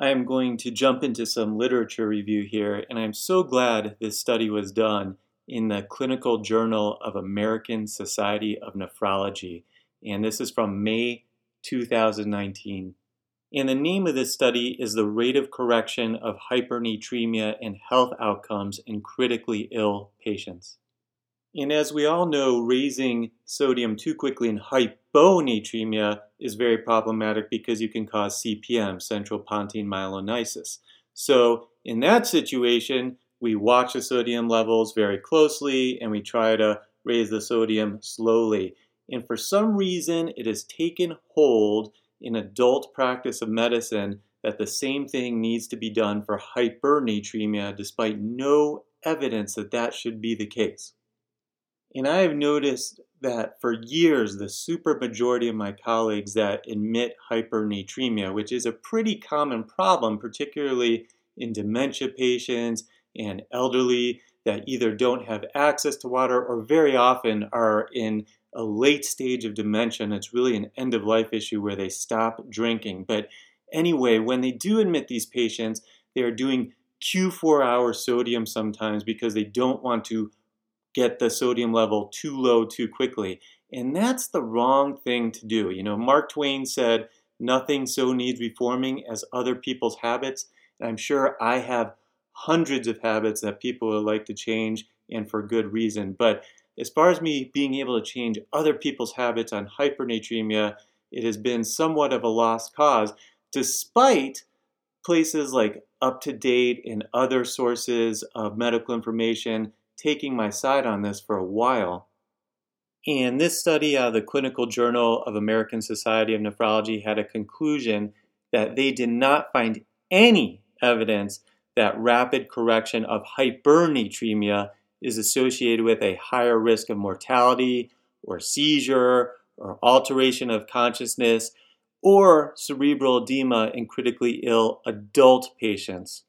I am going to jump into some literature review here, and I'm so glad this study was done in the Clinical Journal of American Society of Nephrology. And this is from May 2019. And the name of this study is the rate of correction of hypernatremia and health outcomes in critically ill patients. And as we all know, raising sodium too quickly in hyponatremia is very problematic because you can cause CPM, central pontine myelinolysis. So in that situation, we watch the sodium levels very closely and we try to raise the sodium slowly. And for some reason, it has taken hold in adult practice of medicine that the same thing needs to be done for hypernatremia despite no evidence that that should be the case. And I have noticed that for years, the supermajority of my colleagues that admit hypernatremia, which is a pretty common problem, particularly in dementia patients and elderly that either don't have access to water or very often are in a late stage of dementia and it's really an end of life issue where they stop drinking. But anyway, when they do admit these patients, they are doing Q4 hour sodium sometimes because they don't want to get the sodium level too low too quickly. And that's the wrong thing to do. You know, Mark Twain said, nothing so needs reforming as other people's habits. And I'm sure I have hundreds of habits that people would like to change and for good reason. But as far as me being able to change other people's habits on hypernatremia, it has been somewhat of a lost cause, despite places like UpToDate and other sources of medical information taking my side on this for a while. And this study out of the Clinical Journal of American Society of Nephrology had a conclusion that they did not find any evidence that rapid correction of hypernatremia is associated with a higher risk of mortality or seizure or alteration of consciousness or cerebral edema in critically ill adult patients.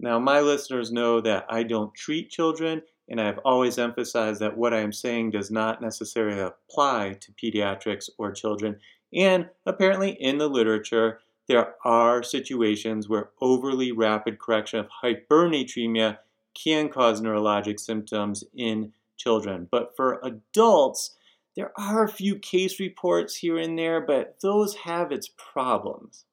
Now, my listeners know that I don't treat children and I've always emphasized that what I am saying does not necessarily apply to pediatrics or children. And apparently, in the literature, there are situations where overly rapid correction of hypernatremia can cause neurologic symptoms in children. But for adults, there are a few case reports here and there, but those have its problems.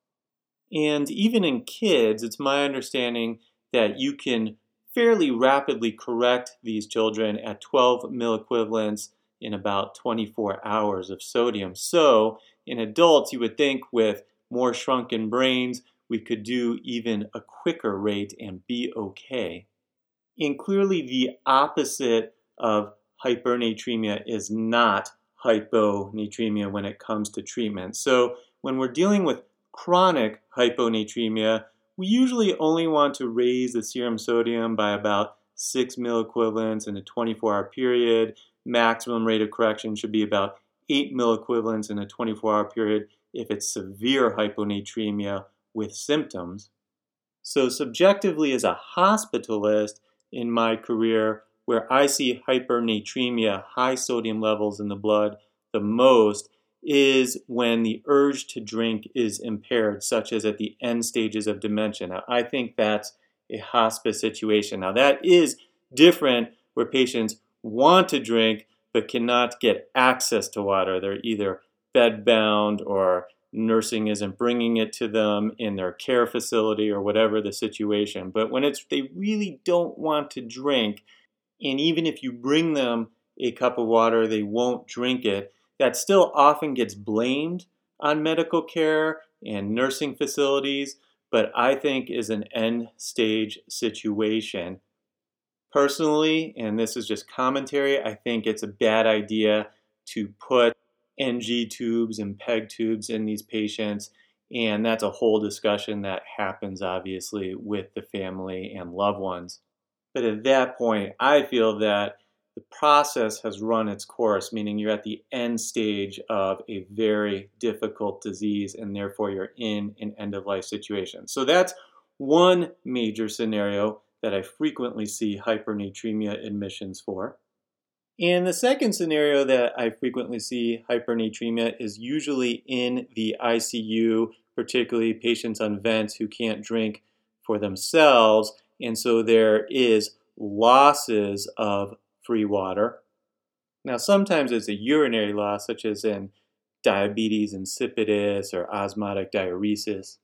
And even in kids, it's my understanding that you can fairly rapidly correct these children at 12 milliequivalents in about 24 hours of sodium. So, in adults, you would think with more shrunken brains, we could do even a quicker rate and be okay. And clearly, the opposite of hypernatremia is not hyponatremia when it comes to treatment. So, when we're dealing with chronic hyponatremia, we usually only want to raise the serum sodium by about 6 milliequivalents in a 24 hour period. Maximum rate of correction should be about 8 milliequivalents in a 24 hour period if it's severe hyponatremia with symptoms. So, subjectively, as a hospitalist in my career, where I see hypernatremia, high sodium levels in the blood, the most, is when the urge to drink is impaired, such as at the end stages of dementia. Now, I think that's a hospice situation. Now, that is different where patients want to drink but cannot get access to water. They're either bedbound or nursing isn't bringing it to them in their care facility or whatever the situation. But when it's they really don't want to drink, and even if you bring them a cup of water, they won't drink it that still often gets blamed on medical care and nursing facilities, but I think is an end stage situation. Personally, and this is just commentary, I think it's a bad idea to put NG tubes and PEG tubes in these patients. And that's a whole discussion that happens obviously with the family and loved ones. But at that point, I feel that the process has run its course, meaning you're at the end stage of a very difficult disease and therefore you're in an end of life situation. So that's one major scenario that I frequently see hypernatremia admissions for. And the second scenario that I frequently see hypernatremia is usually in the ICU particularly patients on vents who can't drink for themselves. And so there is losses of free water. Now, sometimes it's a urinary loss, such as in diabetes insipidus or osmotic diuresis.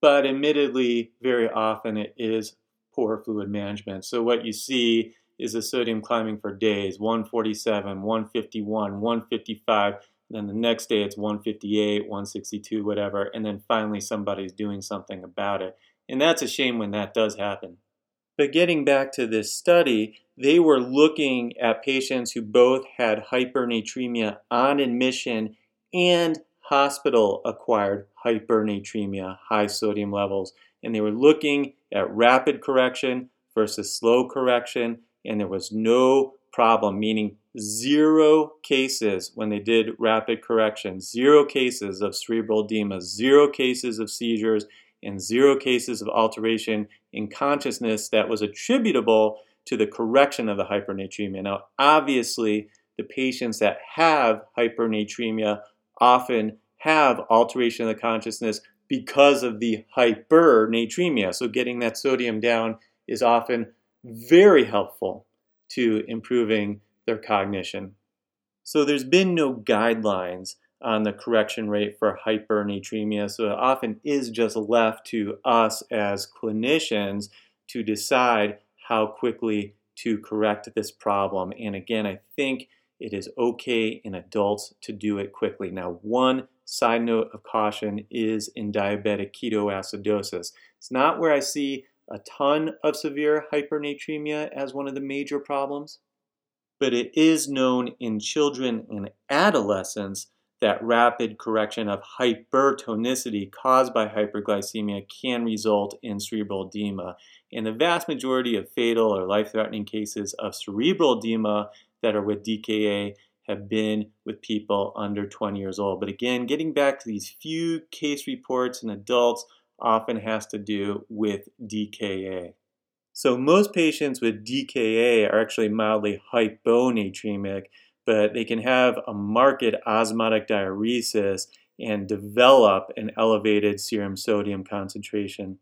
But admittedly, very often it is poor fluid management. So what you see is the sodium climbing for days 147, 151, 155. Then the next day it's 158, 162, whatever. And then finally somebody's doing something about it. And that's a shame when that does happen. But getting back to this study, they were looking at patients who both had hypernatremia on admission and hospital acquired hypernatremia, high sodium levels. And they were looking at rapid correction versus slow correction, and there was no problem, meaning zero cases when they did rapid correction, zero cases of cerebral edema, zero cases of seizures, and zero cases of alteration in consciousness that was attributable to the correction of the hypernatremia. Now, obviously, the patients that have hypernatremia often have alteration of the consciousness because of the hypernatremia. So, getting that sodium down is often very helpful to improving their cognition. So, there's been no guidelines on the correction rate for hypernatremia. So it often is just left to us as clinicians to decide how quickly to correct this problem. And again, I think it is okay in adults to do it quickly. Now, one side note of caution is in diabetic ketoacidosis. It's not where I see a ton of severe hypernatremia as one of the major problems, but it is known in children and adolescents that rapid correction of hypertonicity caused by hyperglycemia can result in cerebral edema. And the vast majority of fatal or life threatening cases of cerebral edema that are with DKA have been with people under 20 years old. But again, getting back to these few case reports in adults often has to do with DKA. So most patients with DKA are actually mildly hyponatremic, but they can have a marked osmotic diuresis and develop an elevated serum sodium concentration.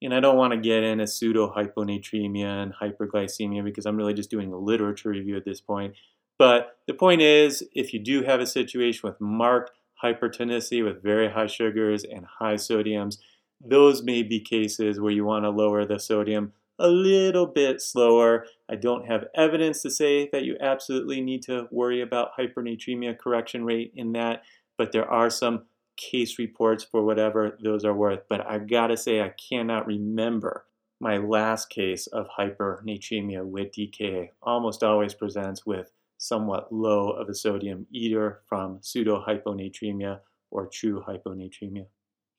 And I don't want to get into pseudo hyponatremia and hyperglycemia because I'm really just doing a literature review at this point. But the point is, if you do have a situation with marked hypertonicity with very high sugars and high sodiums, those may be cases where you want to lower the sodium a little bit slower. I don't have evidence to say that you absolutely need to worry about hypernatremia correction rate in that, but there are some case reports for whatever those are worth. But I've got to say, I cannot remember my last case of hypernatremia with DKA. Almost always presents with somewhat low of a sodium, either from pseudo hyponatremia or true hyponatremia.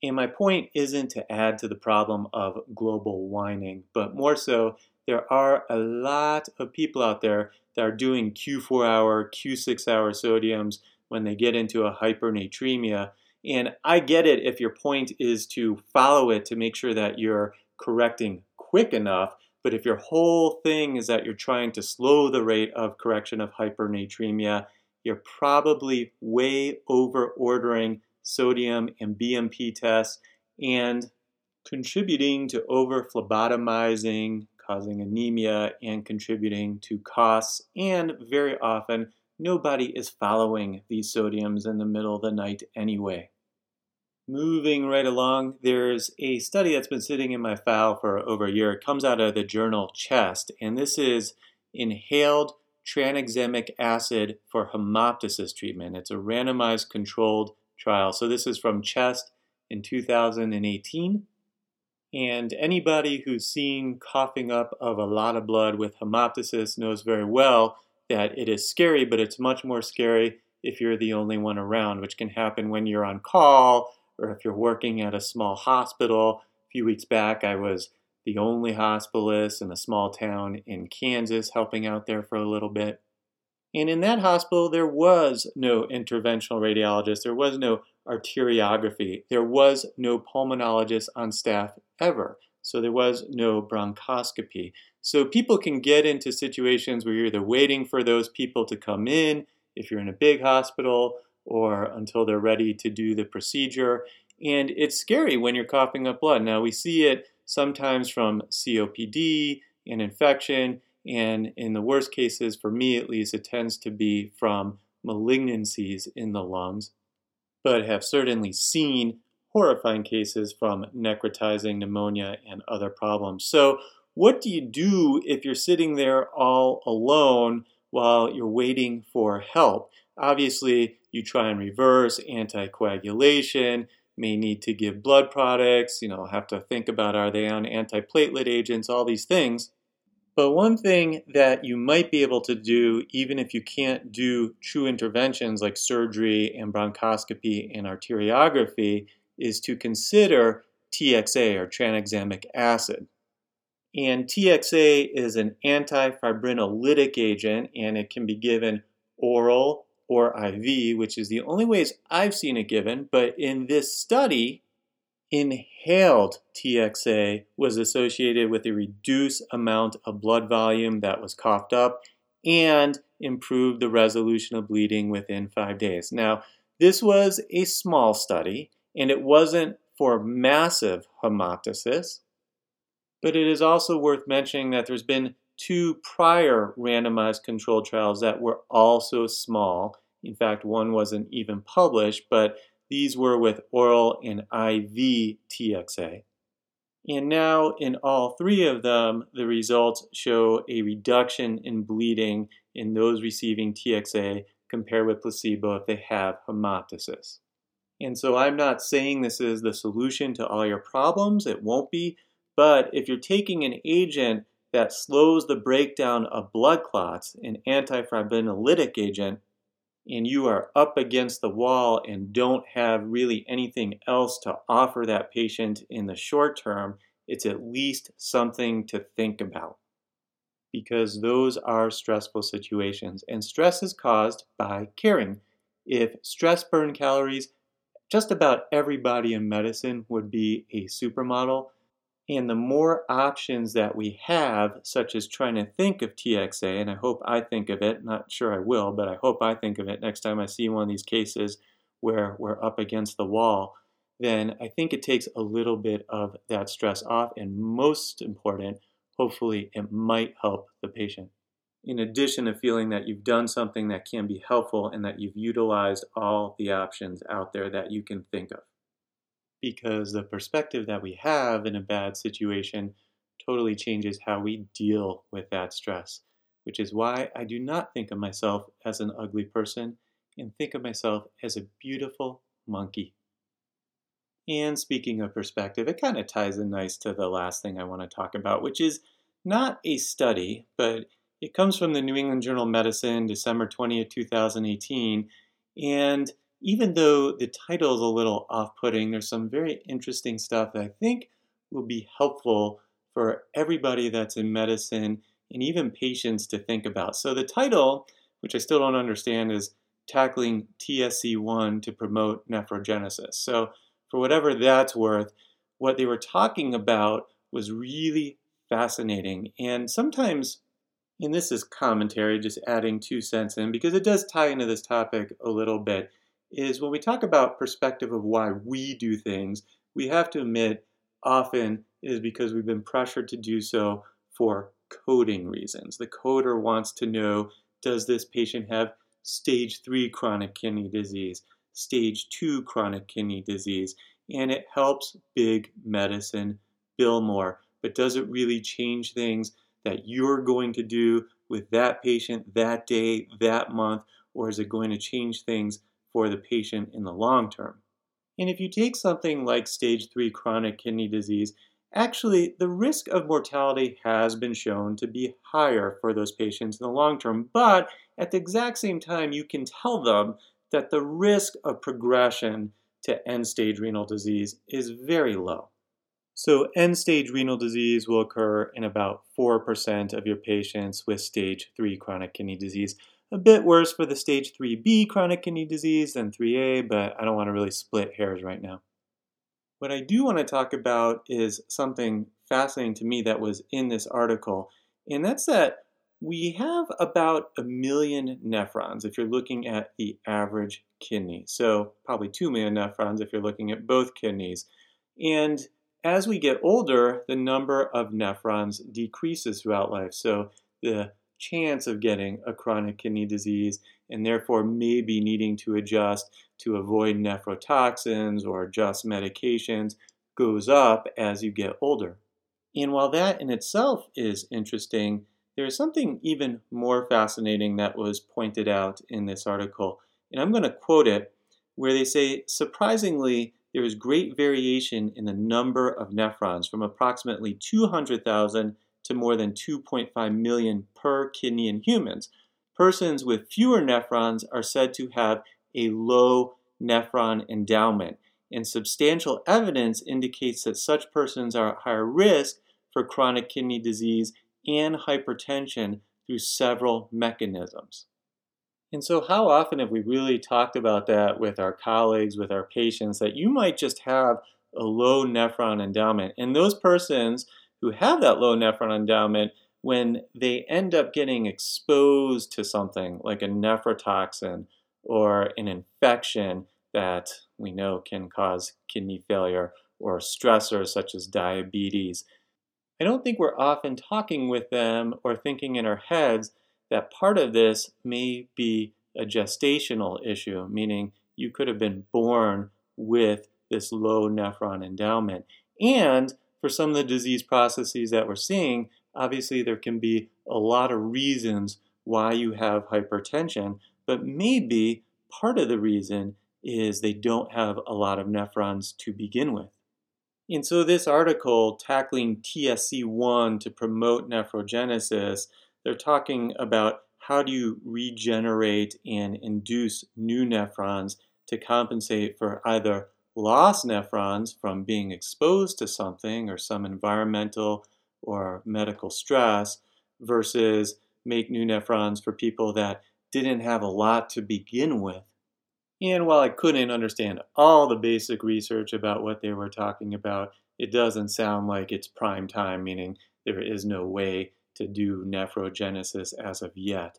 And my point isn't to add to the problem of global whining, but more so, there are a lot of people out there that are doing Q4 hour, Q6 hour sodiums when they get into a hypernatremia. And I get it if your point is to follow it to make sure that you're correcting quick enough. But if your whole thing is that you're trying to slow the rate of correction of hypernatremia, you're probably way over ordering sodium, and BMP tests, and contributing to over phlebotomizing, causing anemia, and contributing to costs. And very often, nobody is following these sodiums in the middle of the night anyway. Moving right along, there's a study that's been sitting in my file for over a year. It comes out of the journal Chest, and this is inhaled tranexamic acid for hemoptysis treatment. It's a randomized controlled trial. So this is from CHEST in 2018. And anybody who's seen coughing up of a lot of blood with hemoptysis knows very well that it is scary, but it's much more scary if you're the only one around, which can happen when you're on call or if you're working at a small hospital. A few weeks back, I was the only hospitalist in a small town in Kansas helping out there for a little bit. And in that hospital, there was no interventional radiologist, there was no arteriography, there was no pulmonologist on staff ever. So there was no bronchoscopy. So people can get into situations where you're either waiting for those people to come in, if you're in a big hospital, or until they're ready to do the procedure. And it's scary when you're coughing up blood. Now, we see it sometimes from COPD and infection, and in the worst cases, for me at least, it tends to be from malignancies in the lungs, but have certainly seen horrifying cases from necrotizing pneumonia and other problems. So, what do you do if you're sitting there all alone while you're waiting for help? Obviously, you try and reverse anticoagulation, may need to give blood products, you know, have to think about are they on antiplatelet agents, all these things. But one thing that you might be able to do, even if you can't do true interventions like surgery and bronchoscopy and arteriography, is to consider TXA or tranexamic acid. And TXA is an antifibrinolytic agent and it can be given oral or IV, which is the only ways I've seen it given. But in this study, inhaled TXA was associated with a reduced amount of blood volume that was coughed up and improved the resolution of bleeding within five days. Now, this was a small study and it wasn't for massive hemoptysis, but it is also worth mentioning that there's been two prior randomized controlled trials that were also small. In fact, one wasn't even published, but these were with oral and IV TXA. And now, in all three of them, the results show a reduction in bleeding in those receiving TXA compared with placebo if they have hemoptysis. And so I'm not saying this is the solution to all your problems, it won't be, but if you're taking an agent that slows the breakdown of blood clots, an antifibrinolytic agent, and you are up against the wall and don't have really anything else to offer that patient in the short term, it's at least something to think about. Because those are stressful situations, and stress is caused by caring. If stress burn calories, just about everybody in medicine would be a supermodel. And the more options that we have, such as trying to think of TXA, and I hope I think of it, not sure I will, but I hope I think of it next time I see one of these cases where we're up against the wall, then I think it takes a little bit of that stress off. And most important, hopefully, it might help the patient. In addition to feeling that you've done something that can be helpful and that you've utilized all the options out there that you can think of because the perspective that we have in a bad situation totally changes how we deal with that stress, which is why I do not think of myself as an ugly person and think of myself as a beautiful monkey. And speaking of perspective, it kind of ties in nice to the last thing I want to talk about, which is not a study, but it comes from the New England Journal of Medicine, December 20th, 2018. And even though the title is a little off putting, there's some very interesting stuff that I think will be helpful for everybody that's in medicine and even patients to think about. So, the title, which I still don't understand, is Tackling TSC1 to Promote Nephrogenesis. So, for whatever that's worth, what they were talking about was really fascinating. And sometimes, and this is commentary, just adding two cents in, because it does tie into this topic a little bit is when we talk about perspective of why we do things, we have to admit often it is because we've been pressured to do so for coding reasons. The coder wants to know does this patient have stage 3 chronic kidney disease, stage 2 chronic kidney disease, and it helps big medicine bill more. But does it really change things that you're going to do with that patient that day, that month, or is it going to change things for the patient in the long term. And if you take something like stage 3 chronic kidney disease, actually the risk of mortality has been shown to be higher for those patients in the long term, but at the exact same time, you can tell them that the risk of progression to end stage renal disease is very low. So, end stage renal disease will occur in about 4% of your patients with stage 3 chronic kidney disease. A bit worse for the stage 3B chronic kidney disease than 3A, but I don't want to really split hairs right now. What I do want to talk about is something fascinating to me that was in this article, and that's that we have about a million nephrons if you're looking at the average kidney. So probably 2 million nephrons if you're looking at both kidneys. And as we get older, the number of nephrons decreases throughout life. So the chance of getting a chronic kidney disease and therefore maybe needing to adjust to avoid nephrotoxins or adjust medications goes up as you get older. And while that in itself is interesting, there is something even more fascinating that was pointed out in this article. And I'm going to quote it where they say, surprisingly, there is great variation in the number of nephrons from approximately 200,000 to more than 2.5 million per kidney in humans. Persons with fewer nephrons are said to have a low nephron endowment, and substantial evidence indicates that such persons are at higher risk for chronic kidney disease and hypertension through several mechanisms. And so, how often have we really talked about that with our colleagues, with our patients, that you might just have a low nephron endowment? And those persons who have that low nephron endowment, when they end up getting exposed to something like a nephrotoxin or an infection that we know can cause kidney failure or stressors such as diabetes, I don't think we're often talking with them or thinking in our heads that part of this may be a gestational issue, meaning you could have been born with this low nephron endowment. And for some of the disease processes that we're seeing, obviously there can be a lot of reasons why you have hypertension, but maybe part of the reason is they don't have a lot of nephrons to begin with. And so, this article, Tackling TSC1 to Promote Nephrogenesis, they're talking about how do you regenerate and induce new nephrons to compensate for either lost nephrons from being exposed to something or some environmental or medical stress versus make new nephrons for people that didn't have a lot to begin with. And while I couldn't understand all the basic research about what they were talking about, it doesn't sound like it's prime time, meaning there is no way to do nephrogenesis as of yet.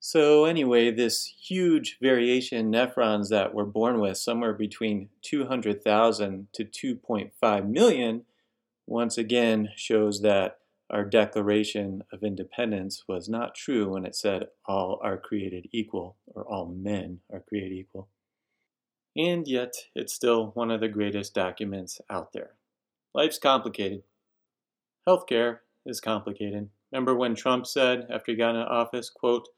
So, anyway, this huge variation in nephrons that we're born with, somewhere between 200,000 to 2.5 million, once again shows that our Declaration of Independence was not true when it said all are created equal, or all men are created equal. And yet, it's still one of the greatest documents out there. Life's complicated. Healthcare is complicated. Remember when Trump said after he got into office, quote,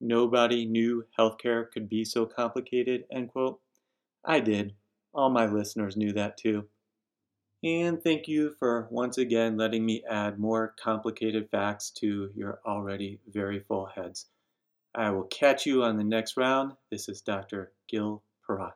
nobody knew healthcare could be so complicated, end quote? I did. All my listeners knew that too. And thank you for once again letting me add more complicated facts to your already very full heads. I will catch you on the next round. This is Dr. Gil Porat.